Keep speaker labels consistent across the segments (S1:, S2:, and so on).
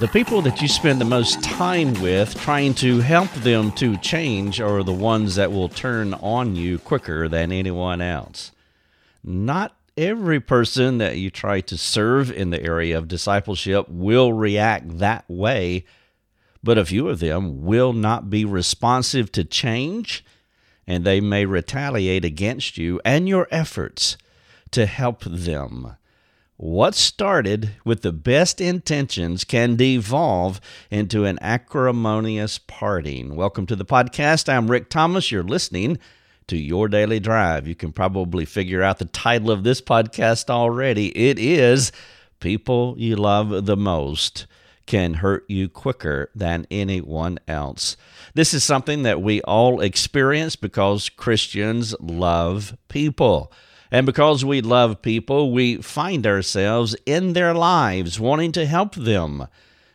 S1: The people that you spend the most time with trying to help them to change are the ones that will turn on you quicker than anyone else. Not every person that you try to serve in the area of discipleship will react that way, but a few of them will not be responsive to change, and they may retaliate against you and your efforts to help them. What started with the best intentions can devolve into an acrimonious parting. Welcome to the podcast. I'm Rick Thomas. You're listening to Your Daily Drive. You can probably figure out the title of this podcast already. It is People You Love the Most Can Hurt You Quicker Than Anyone Else. This is something that we all experience because Christians love people. And because we love people, we find ourselves in their lives wanting to help them.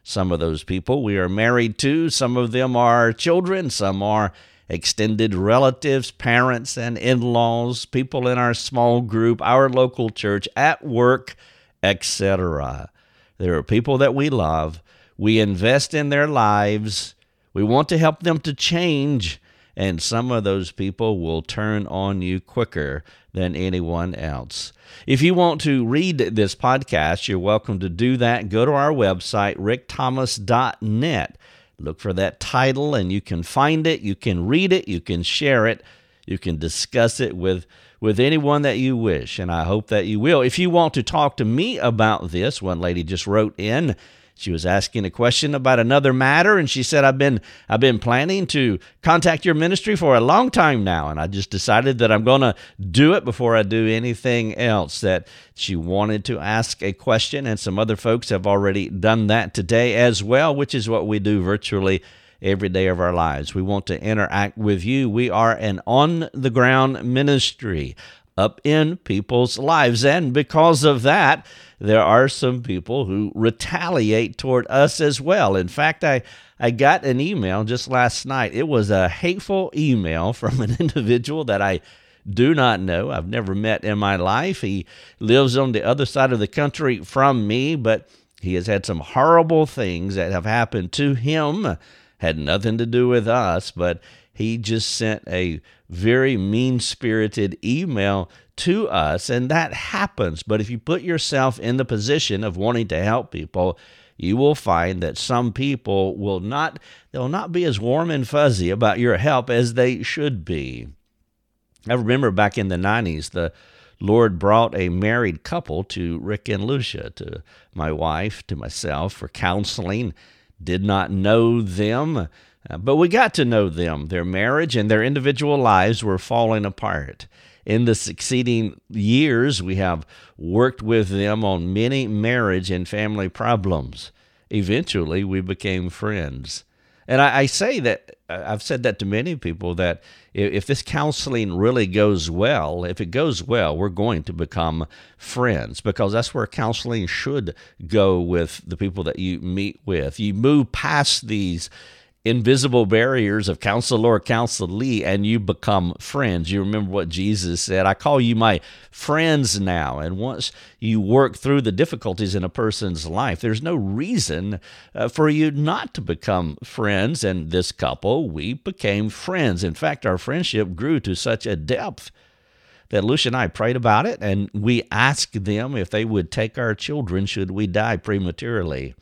S1: Some of those people we are married to, some of them are children, some are extended relatives, parents, and in laws, people in our small group, our local church, at work, etc. There are people that we love. We invest in their lives. We want to help them to change and some of those people will turn on you quicker than anyone else. If you want to read this podcast, you're welcome to do that. Go to our website, rickthomas.net. Look for that title and you can find it, you can read it, you can share it, you can discuss it with with anyone that you wish, and I hope that you will. If you want to talk to me about this, one lady just wrote in she was asking a question about another matter and she said I've been I've been planning to contact your ministry for a long time now and I just decided that I'm going to do it before I do anything else that she wanted to ask a question and some other folks have already done that today as well which is what we do virtually every day of our lives. We want to interact with you. We are an on the ground ministry up in people's lives. And because of that, there are some people who retaliate toward us as well. In fact, I, I got an email just last night. It was a hateful email from an individual that I do not know. I've never met in my life. He lives on the other side of the country from me, but he has had some horrible things that have happened to him. Had nothing to do with us, but he just sent a very mean spirited email to us, and that happens. But if you put yourself in the position of wanting to help people, you will find that some people will not they'll not be as warm and fuzzy about your help as they should be. I remember back in the 90s the Lord brought a married couple to Rick and Lucia, to my wife, to myself for counseling. Did not know them, uh, but we got to know them. Their marriage and their individual lives were falling apart in the succeeding years, we have worked with them on many marriage and family problems. Eventually, we became friends. And I, I, say that, I've said that to many people that if, if this counseling really goes well, if it goes well, we're going to become friends because that's where counseling should go with the people that you meet with. You move past these invisible barriers of counselor or counselee and you become friends. You remember what Jesus said, I call you my friends now. And once you work through the difficulties in a person's life, there's no reason uh, for you not to become friends. And this couple, we became friends. In fact, our friendship grew to such a depth that Lucia and I prayed about it and we asked them if they would take our children should we die prematurely.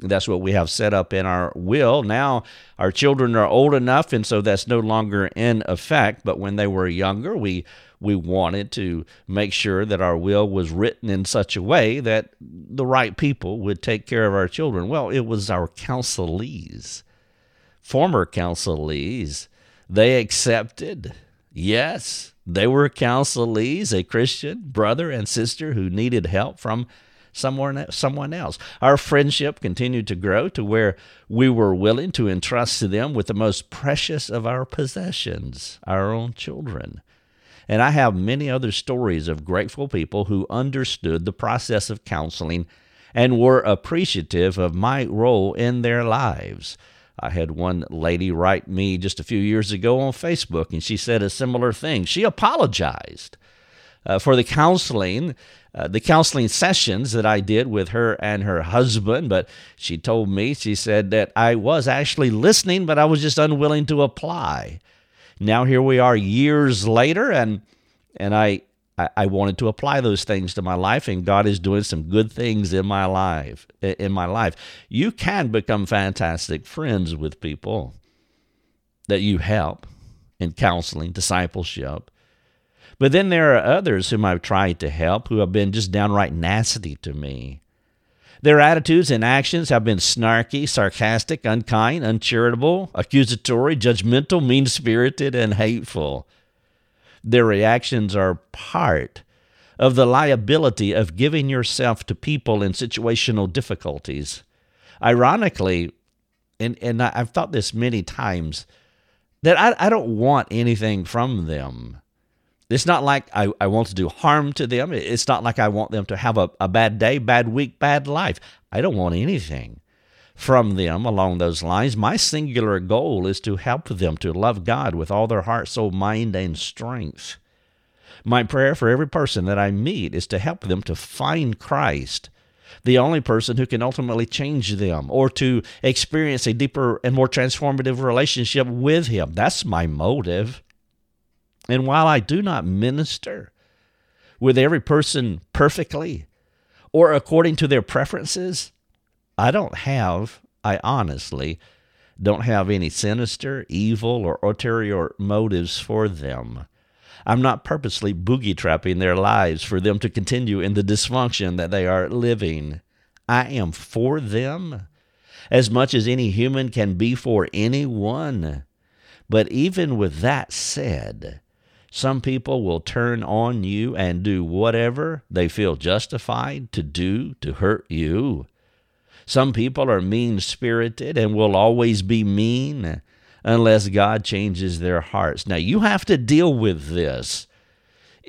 S1: That's what we have set up in our will. Now, our children are old enough, and so that's no longer in effect. But when they were younger, we we wanted to make sure that our will was written in such a way that the right people would take care of our children. Well, it was our counselees, former counselees. They accepted. Yes, they were counselees, a Christian brother and sister who needed help from someone someone else. Our friendship continued to grow to where we were willing to entrust to them with the most precious of our possessions, our own children. And I have many other stories of grateful people who understood the process of counseling and were appreciative of my role in their lives. I had one lady write me just a few years ago on Facebook, and she said a similar thing. She apologized uh, for the counseling, uh, the counseling sessions that I did with her and her husband. But she told me, she said that I was actually listening, but I was just unwilling to apply. Now here we are years later, and and I I, wanted to apply those things to my life, and God is doing some good things in my life. In my life, you can become fantastic friends with people that you help in counseling, discipleship. But then there are others whom I've tried to help who have been just downright nasty to me. Their attitudes and actions have been snarky, sarcastic, unkind, uncharitable, accusatory, judgmental, mean spirited, and hateful. Their reactions are part of the liability of giving yourself to people in situational difficulties. Ironically, and, and I've thought this many times, that I, I don't want anything from them. It's not like I, I want to do harm to them. It's not like I want them to have a, a bad day, bad week, bad life. I don't want anything from them along those lines. My singular goal is to help them to love God with all their heart, soul, mind, and strength. My prayer for every person that I meet is to help them to find Christ, the only person who can ultimately change them, or to experience a deeper and more transformative relationship with Him. That's my motive. And while I do not minister with every person perfectly or according to their preferences, I don't have, I honestly don't have any sinister, evil, or ulterior motives for them. I'm not purposely boogie trapping their lives for them to continue in the dysfunction that they are living. I am for them as much as any human can be for anyone. But even with that said, some people will turn on you and do whatever they feel justified to do to hurt you. Some people are mean spirited and will always be mean unless God changes their hearts. Now you have to deal with this.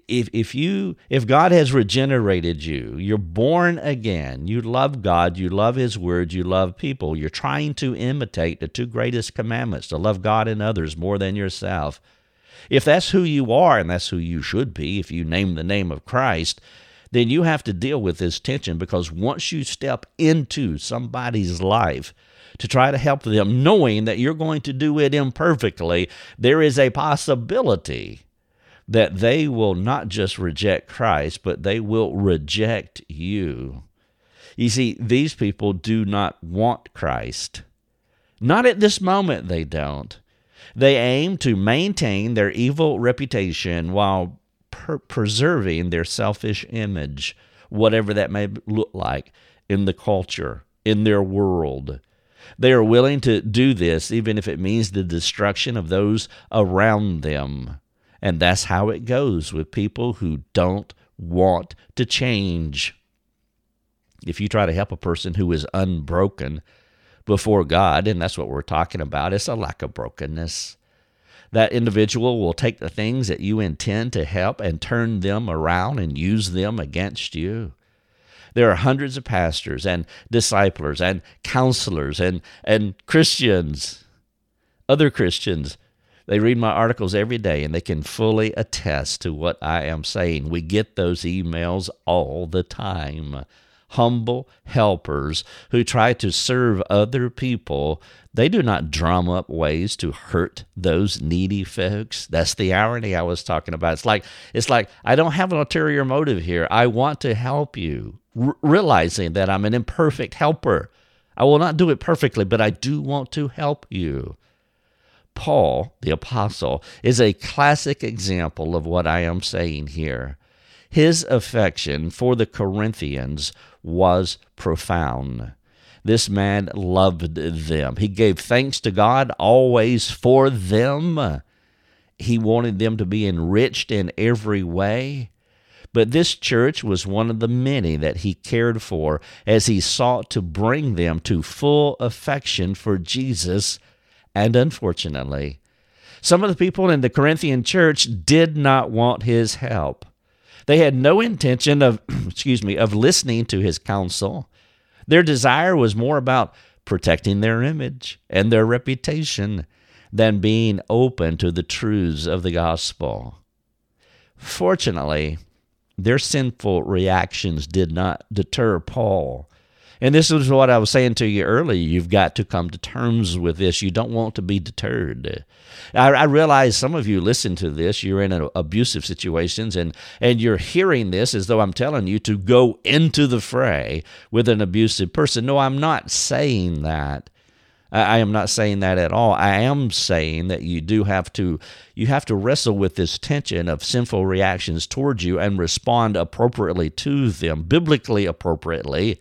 S1: If, if you if God has regenerated you, you're born again, you love God, you love his word, you love people, you're trying to imitate the two greatest commandments, to love God and others more than yourself if that's who you are, and that's who you should be if you name the name of Christ, then you have to deal with this tension because once you step into somebody's life, to try to help them, knowing that you're going to do it imperfectly, there is a possibility that they will not just reject Christ, but they will reject you. You see, these people do not want Christ. Not at this moment, they don't. They aim to maintain their evil reputation while per- preserving their selfish image, whatever that may look like in the culture, in their world. They are willing to do this even if it means the destruction of those around them. And that's how it goes with people who don't want to change. If you try to help a person who is unbroken, before God, and that's what we're talking about. It's a lack of brokenness. That individual will take the things that you intend to help and turn them around and use them against you. There are hundreds of pastors and disciplers and counselors and, and Christians, other Christians. They read my articles every day and they can fully attest to what I am saying. We get those emails all the time humble helpers who try to serve other people, they do not drum up ways to hurt those needy folks. That's the irony I was talking about. It's like it's like I don't have an ulterior motive here. I want to help you, R- realizing that I'm an imperfect helper. I will not do it perfectly, but I do want to help you. Paul, the apostle, is a classic example of what I am saying here. His affection for the Corinthians was profound. This man loved them. He gave thanks to God always for them. He wanted them to be enriched in every way. But this church was one of the many that he cared for as he sought to bring them to full affection for Jesus. And unfortunately, some of the people in the Corinthian church did not want his help. They had no intention of, excuse me, of listening to his counsel. Their desire was more about protecting their image and their reputation than being open to the truths of the gospel. Fortunately, their sinful reactions did not deter Paul. And this is what I was saying to you earlier. You've got to come to terms with this. You don't want to be deterred. I, I realize some of you listen to this. You're in abusive situations, and and you're hearing this as though I'm telling you to go into the fray with an abusive person. No, I'm not saying that. I am not saying that at all. I am saying that you do have to you have to wrestle with this tension of sinful reactions towards you and respond appropriately to them, biblically appropriately.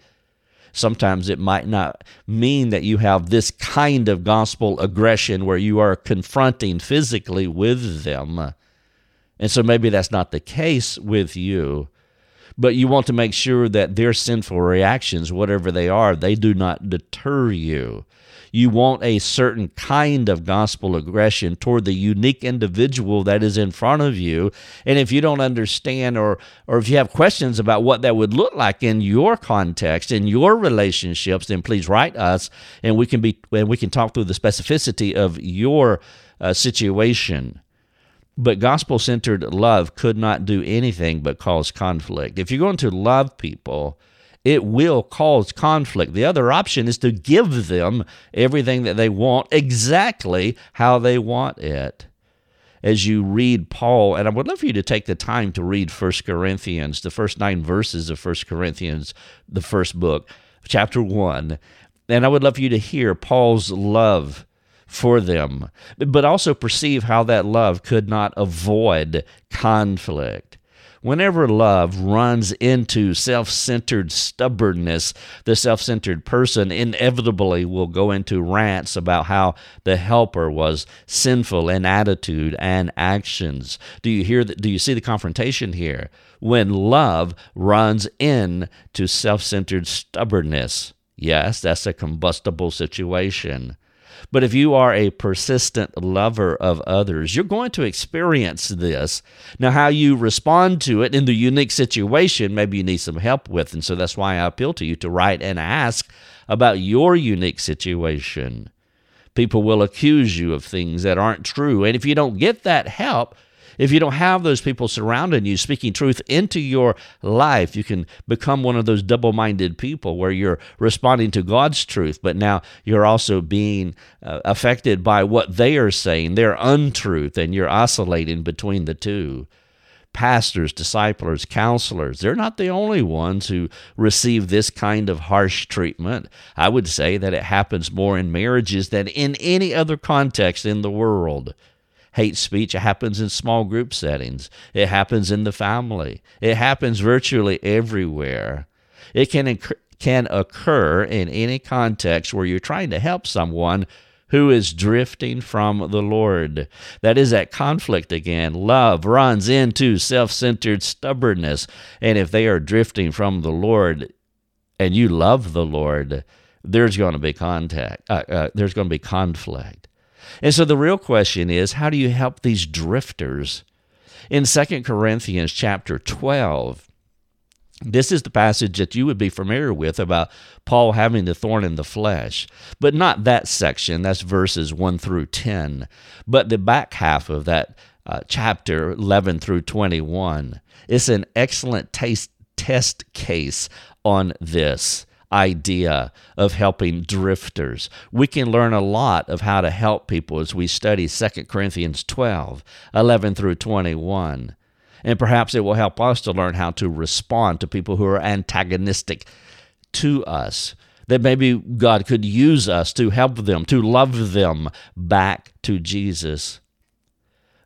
S1: Sometimes it might not mean that you have this kind of gospel aggression where you are confronting physically with them. And so maybe that's not the case with you but you want to make sure that their sinful reactions, whatever they are, they do not deter you. You want a certain kind of gospel aggression toward the unique individual that is in front of you. And if you don't understand or, or if you have questions about what that would look like in your context, in your relationships, then please write us and we can be and we can talk through the specificity of your uh, situation. But gospel centered love could not do anything but cause conflict. If you're going to love people, it will cause conflict. The other option is to give them everything that they want exactly how they want it. As you read Paul, and I would love for you to take the time to read 1 Corinthians, the first nine verses of 1 Corinthians, the first book, chapter 1. And I would love for you to hear Paul's love for them, but also perceive how that love could not avoid conflict. Whenever love runs into self centered stubbornness, the self centered person inevitably will go into rants about how the helper was sinful in attitude and actions. Do you hear that? Do you see the confrontation here? When love runs into self centered stubbornness, yes, that's a combustible situation. But if you are a persistent lover of others, you're going to experience this. Now, how you respond to it in the unique situation, maybe you need some help with. And so that's why I appeal to you to write and ask about your unique situation. People will accuse you of things that aren't true. And if you don't get that help, if you don't have those people surrounding you speaking truth into your life, you can become one of those double minded people where you're responding to God's truth, but now you're also being uh, affected by what they are saying, their untruth, and you're oscillating between the two pastors, disciplers, counselors, they're not the only ones who receive this kind of harsh treatment. I would say that it happens more in marriages than in any other context in the world. Hate speech happens in small group settings. It happens in the family. It happens virtually everywhere. It can, can occur in any context where you're trying to help someone who is drifting from the Lord. That is that conflict again. Love runs into self centered stubbornness. And if they are drifting from the Lord and you love the Lord, there's going to be contact, uh, uh, there's going to be conflict. And so the real question is how do you help these drifters? In 2 Corinthians chapter 12, this is the passage that you would be familiar with about Paul having the thorn in the flesh, but not that section. That's verses 1 through 10, but the back half of that uh, chapter 11 through 21. It's an excellent taste, test case on this idea of helping drifters. We can learn a lot of how to help people as we study 2 Corinthians 12, 11 through 21. And perhaps it will help us to learn how to respond to people who are antagonistic to us. That maybe God could use us to help them, to love them back to Jesus.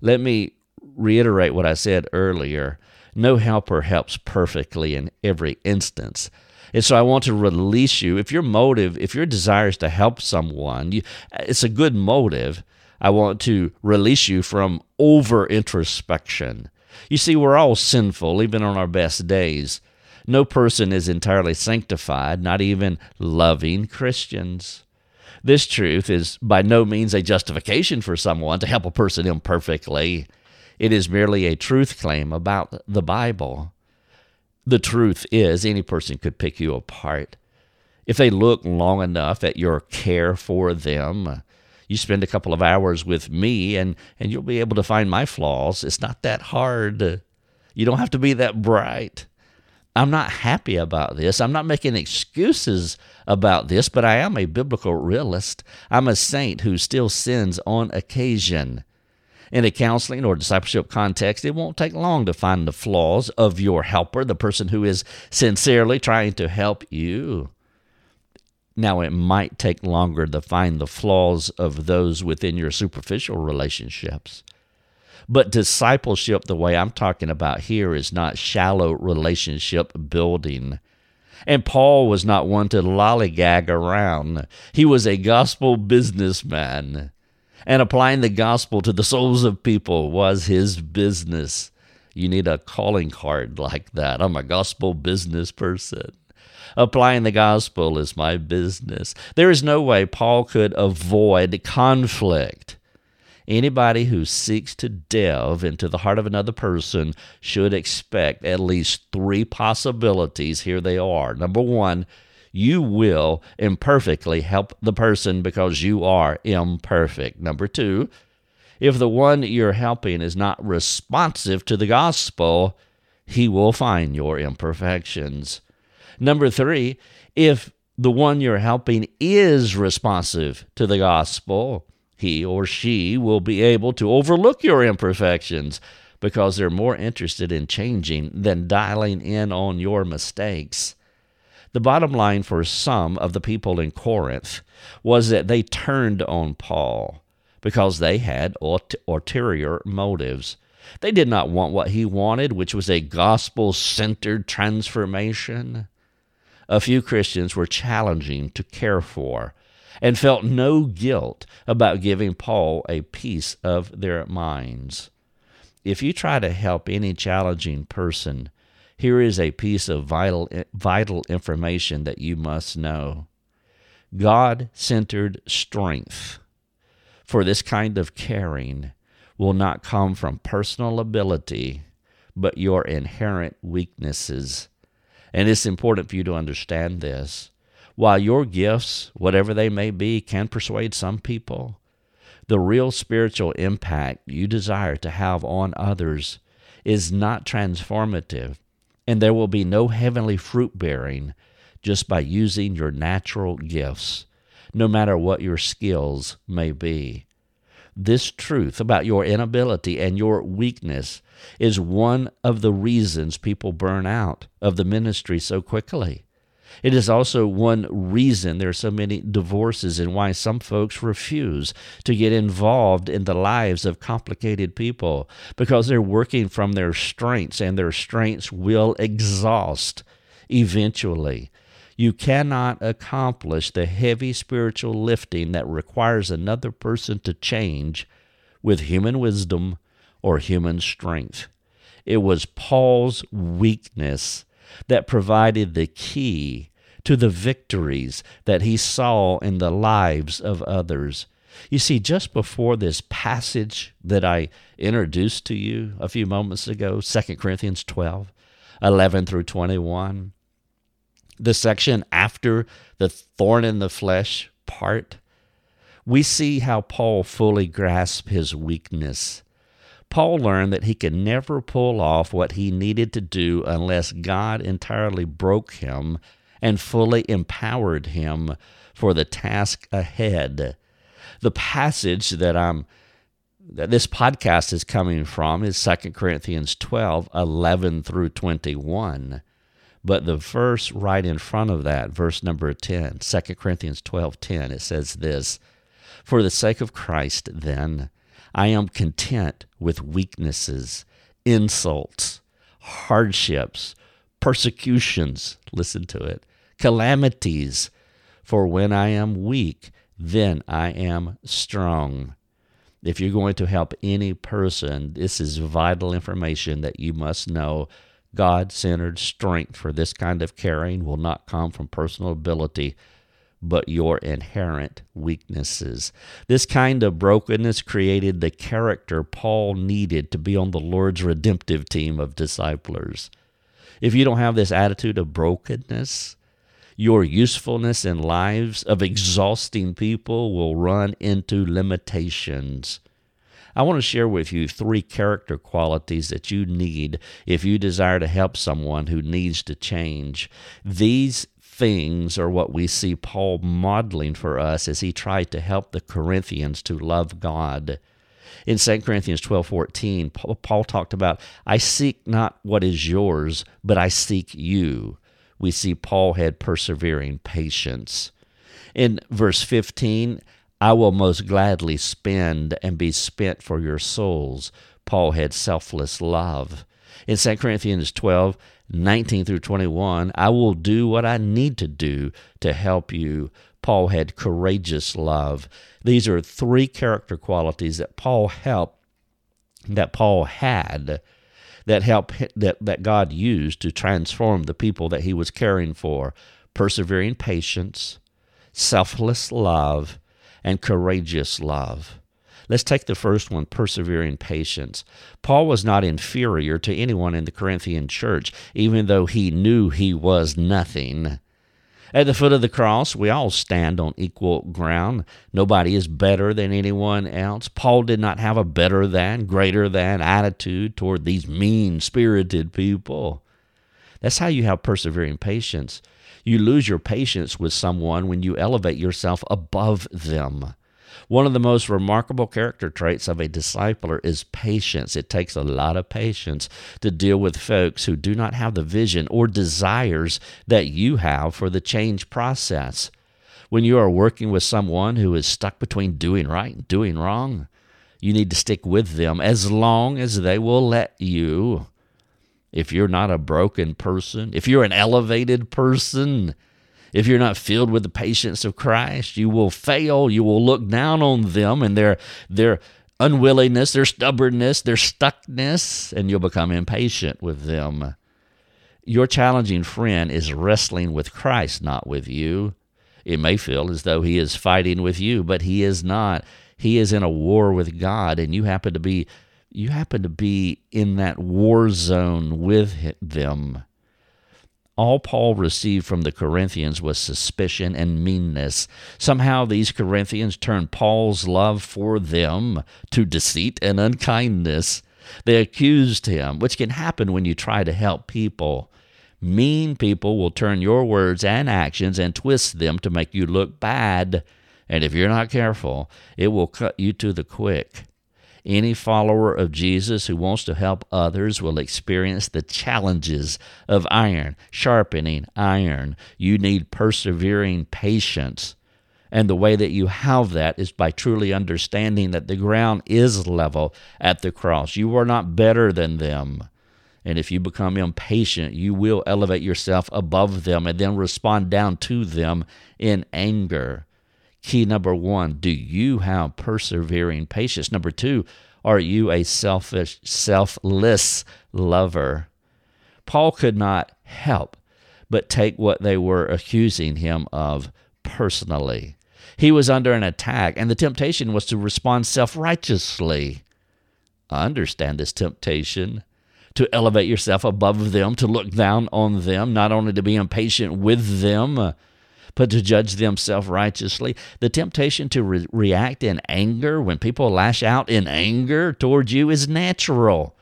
S1: Let me reiterate what I said earlier. No helper helps perfectly in every instance. And so I want to release you. If your motive, if your desire is to help someone, you, it's a good motive. I want to release you from over introspection. You see, we're all sinful, even on our best days. No person is entirely sanctified, not even loving Christians. This truth is by no means a justification for someone to help a person imperfectly. It is merely a truth claim about the Bible the truth is, any person could pick you apart. If they look long enough at your care for them, you spend a couple of hours with me and, and you'll be able to find my flaws. It's not that hard. You don't have to be that bright. I'm not happy about this. I'm not making excuses about this, but I am a biblical realist. I'm a saint who still sins on occasion. In a counseling or discipleship context, it won't take long to find the flaws of your helper, the person who is sincerely trying to help you. Now, it might take longer to find the flaws of those within your superficial relationships. But discipleship, the way I'm talking about here, is not shallow relationship building. And Paul was not one to lollygag around. He was a gospel businessman. And applying the gospel to the souls of people was his business. You need a calling card like that. I'm a gospel business person. Applying the gospel is my business. There is no way Paul could avoid conflict. Anybody who seeks to delve into the heart of another person should expect at least three possibilities. Here they are. Number one, you will imperfectly help the person because you are imperfect. Number two, if the one you're helping is not responsive to the gospel, he will find your imperfections. Number three, if the one you're helping is responsive to the gospel, he or she will be able to overlook your imperfections because they're more interested in changing than dialing in on your mistakes. The bottom line for some of the people in Corinth was that they turned on Paul because they had ulterior motives. They did not want what he wanted, which was a gospel centered transformation a few Christians were challenging to care for and felt no guilt about giving Paul a piece of their minds. If you try to help any challenging person, here is a piece of vital, vital information that you must know. God centered strength for this kind of caring will not come from personal ability, but your inherent weaknesses and it's important for you to understand this. While your gifts, whatever they may be, can persuade some people, the real spiritual impact you desire to have on others is not transformative, and there will be no heavenly fruit bearing just by using your natural gifts, no matter what your skills may be. This truth about your inability and your weakness is one of the reasons people burn out of the ministry so quickly. It is also one reason there are so many divorces and why some folks refuse to get involved in the lives of complicated people because they're working from their strengths and their strengths will exhaust eventually. You cannot accomplish the heavy spiritual lifting that requires another person to change with human wisdom or human strength. It was Paul's weakness that provided the key to the victories that he saw in the lives of others. You see, just before this passage that I introduced to you a few moments ago, 2 Corinthians 12, 11 through 21, the section after the thorn in the flesh part, we see how Paul fully grasped his weakness. Paul learned that he could never pull off what he needed to do unless God entirely broke him and fully empowered him for the task ahead. The passage that I'm that this podcast is coming from is 2 Corinthians 12, 11 through 21. But the verse right in front of that, verse number 10, 2 Corinthians 12 10, it says this For the sake of Christ, then, I am content with weaknesses, insults, hardships, persecutions, listen to it, calamities. For when I am weak, then I am strong. If you're going to help any person, this is vital information that you must know God centered strength for this kind of caring will not come from personal ability, but your inherent weaknesses. This kind of brokenness created the character Paul needed to be on the Lord's redemptive team of disciplers. If you don't have this attitude of brokenness, your usefulness in lives of exhausting people will run into limitations. I want to share with you three character qualities that you need if you desire to help someone who needs to change. These things are what we see Paul modeling for us as he tried to help the Corinthians to love God. In 2 Corinthians 12 14, Paul talked about, I seek not what is yours, but I seek you. We see Paul had persevering patience. In verse 15, I will most gladly spend and be spent for your souls. Paul had selfless love. In 2 Corinthians 12, 19 through 21, I will do what I need to do to help you. Paul had courageous love. These are three character qualities that Paul helped that Paul had that help that, that God used to transform the people that he was caring for. Persevering patience, selfless love, and courageous love. Let's take the first one persevering patience. Paul was not inferior to anyone in the Corinthian church, even though he knew he was nothing. At the foot of the cross, we all stand on equal ground. Nobody is better than anyone else. Paul did not have a better than, greater than attitude toward these mean spirited people. That's how you have persevering patience. You lose your patience with someone when you elevate yourself above them. One of the most remarkable character traits of a discipler is patience. It takes a lot of patience to deal with folks who do not have the vision or desires that you have for the change process. When you are working with someone who is stuck between doing right and doing wrong, you need to stick with them as long as they will let you if you're not a broken person, if you're an elevated person, if you're not filled with the patience of Christ, you will fail. You will look down on them and their their unwillingness, their stubbornness, their stuckness, and you'll become impatient with them. Your challenging friend is wrestling with Christ, not with you. It may feel as though he is fighting with you, but he is not. He is in a war with God, and you happen to be you happen to be in that war zone with them. All Paul received from the Corinthians was suspicion and meanness. Somehow these Corinthians turned Paul's love for them to deceit and unkindness. They accused him, which can happen when you try to help people. Mean people will turn your words and actions and twist them to make you look bad. And if you're not careful, it will cut you to the quick. Any follower of Jesus who wants to help others will experience the challenges of iron, sharpening iron. You need persevering patience. And the way that you have that is by truly understanding that the ground is level at the cross. You are not better than them. And if you become impatient, you will elevate yourself above them and then respond down to them in anger. Key number one do you have persevering patience? Number two, are you a selfish, selfless lover? Paul could not help but take what they were accusing him of personally. He was under an attack, and the temptation was to respond self righteously. I understand this temptation to elevate yourself above them, to look down on them, not only to be impatient with them but to judge them self righteously. The temptation to re- react in anger when people lash out in anger towards you is natural,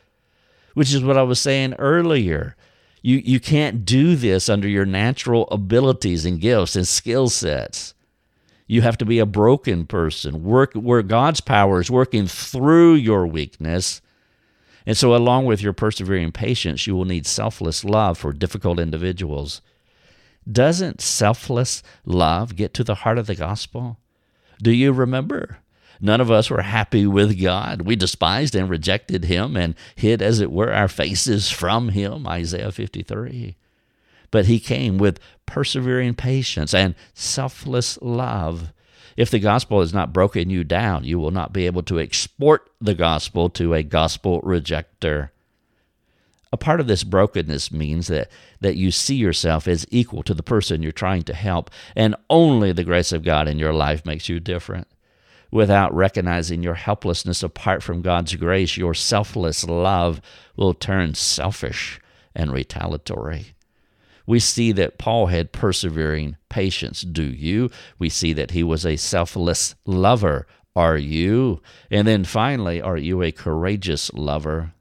S1: which is what I was saying earlier. You, you can't do this under your natural abilities and gifts and skill sets. You have to be a broken person, work where God's power is working through your weakness. And so, along with your persevering patience, you will need selfless love for difficult individuals. Doesn't selfless love get to the heart of the gospel? Do you remember? None of us were happy with God. We despised and rejected Him and hid, as it were, our faces from Him, Isaiah 53. But He came with persevering patience and selfless love. If the gospel has not broken you down, you will not be able to export the gospel to a gospel rejecter. A part of this brokenness means that, that you see yourself as equal to the person you're trying to help, and only the grace of God in your life makes you different. Without recognizing your helplessness apart from God's grace, your selfless love will turn selfish and retaliatory. We see that Paul had persevering patience. Do you? We see that he was a selfless lover Are you? And then finally, are you a courageous lover?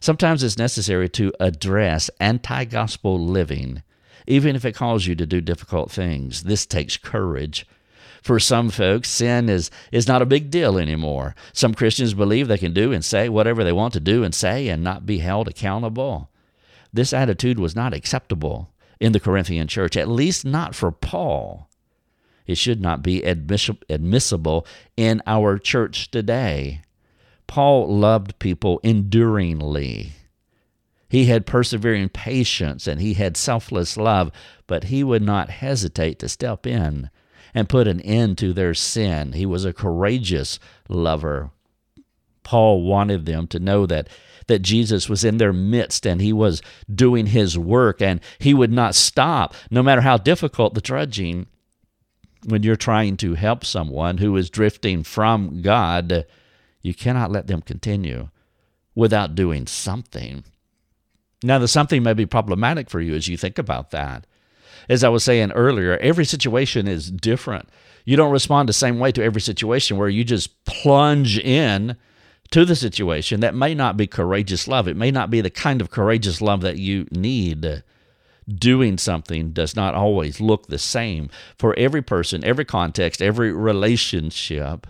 S1: Sometimes it's necessary to address anti gospel living, even if it calls you to do difficult things. This takes courage. For some folks, sin is, is not a big deal anymore. Some Christians believe they can do and say whatever they want to do and say and not be held accountable. This attitude was not acceptable in the Corinthian church, at least not for Paul. It should not be admissible in our church today. Paul loved people enduringly. He had persevering patience and he had selfless love, but he would not hesitate to step in and put an end to their sin. He was a courageous lover. Paul wanted them to know that that Jesus was in their midst and he was doing his work and he would not stop no matter how difficult the trudging when you're trying to help someone who is drifting from God you cannot let them continue without doing something now the something may be problematic for you as you think about that as I was saying earlier, every situation is different. You don't respond the same way to every situation where you just plunge in to the situation. That may not be courageous love. It may not be the kind of courageous love that you need. Doing something does not always look the same for every person, every context, every relationship.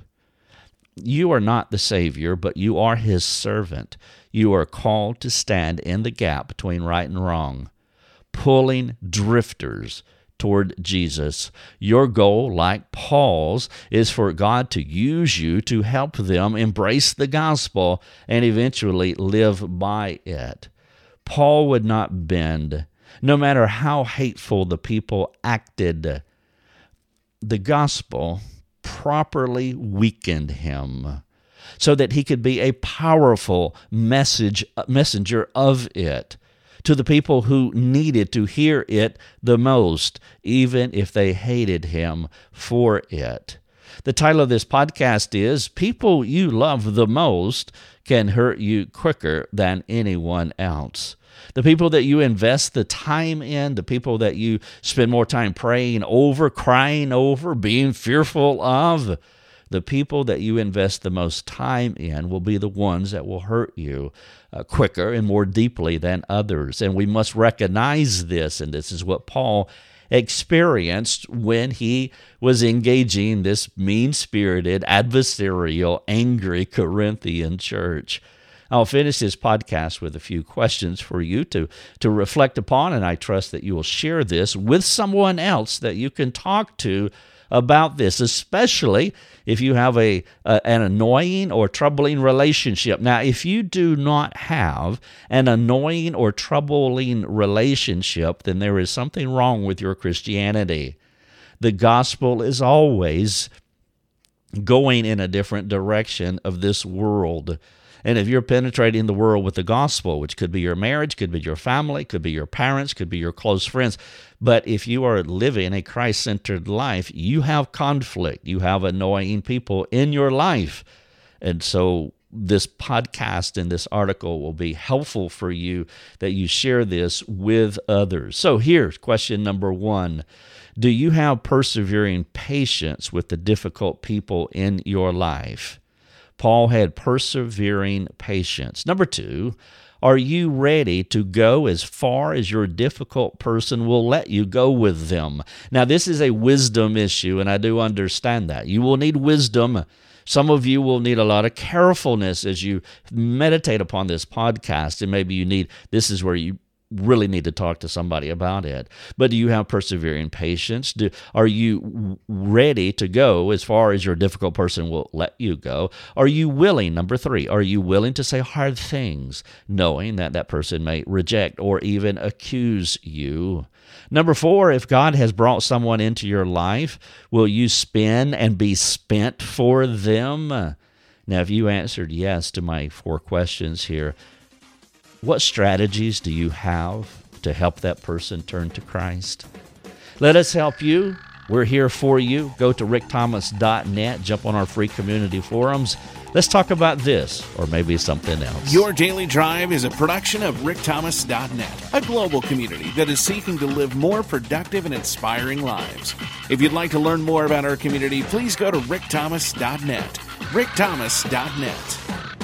S1: You are not the Savior, but you are His servant. You are called to stand in the gap between right and wrong pulling drifters toward Jesus. Your goal, like Paul's, is for God to use you to help them embrace the gospel and eventually live by it. Paul would not bend, no matter how hateful the people acted. The gospel properly weakened him so that he could be a powerful message messenger of it to the people who needed to hear it the most, even if they hated him for it. The title of this podcast is People You Love the Most Can Hurt You Quicker Than Anyone Else. The people that you invest the time in, the people that you spend more time praying over, crying over, being fearful of, the people that you invest the most time in will be the ones that will hurt you uh, quicker and more deeply than others. And we must recognize this, and this is what Paul experienced when he was engaging this mean spirited, adversarial, angry Corinthian church. I'll finish this podcast with a few questions for you to, to reflect upon, and I trust that you will share this with someone else that you can talk to about this, especially if you have a, a, an annoying or troubling relationship. Now, if you do not have an annoying or troubling relationship, then there is something wrong with your Christianity. The gospel is always going in a different direction of this world. And if you're penetrating the world with the gospel, which could be your marriage, could be your family, could be your parents, could be your close friends, but if you are living a Christ centered life, you have conflict, you have annoying people in your life. And so this podcast and this article will be helpful for you that you share this with others. So here's question number one Do you have persevering patience with the difficult people in your life? Paul had persevering patience. Number two, are you ready to go as far as your difficult person will let you go with them? Now, this is a wisdom issue, and I do understand that. You will need wisdom. Some of you will need a lot of carefulness as you meditate upon this podcast, and maybe you need this is where you really need to talk to somebody about it. But do you have persevering patience? Do, are you ready to go as far as your difficult person will let you go? Are you willing, number three, are you willing to say hard things knowing that that person may reject or even accuse you? Number four, if God has brought someone into your life, will you spend and be spent for them? Now, if you answered yes to my four questions here, what strategies do you have to help that person turn to Christ? Let us help you. We're here for you. Go to rickthomas.net, jump on our free community forums. Let's talk about this or maybe something else.
S2: Your Daily Drive is a production of rickthomas.net, a global community that is seeking to live more productive and inspiring lives. If you'd like to learn more about our community, please go to rickthomas.net. rickthomas.net.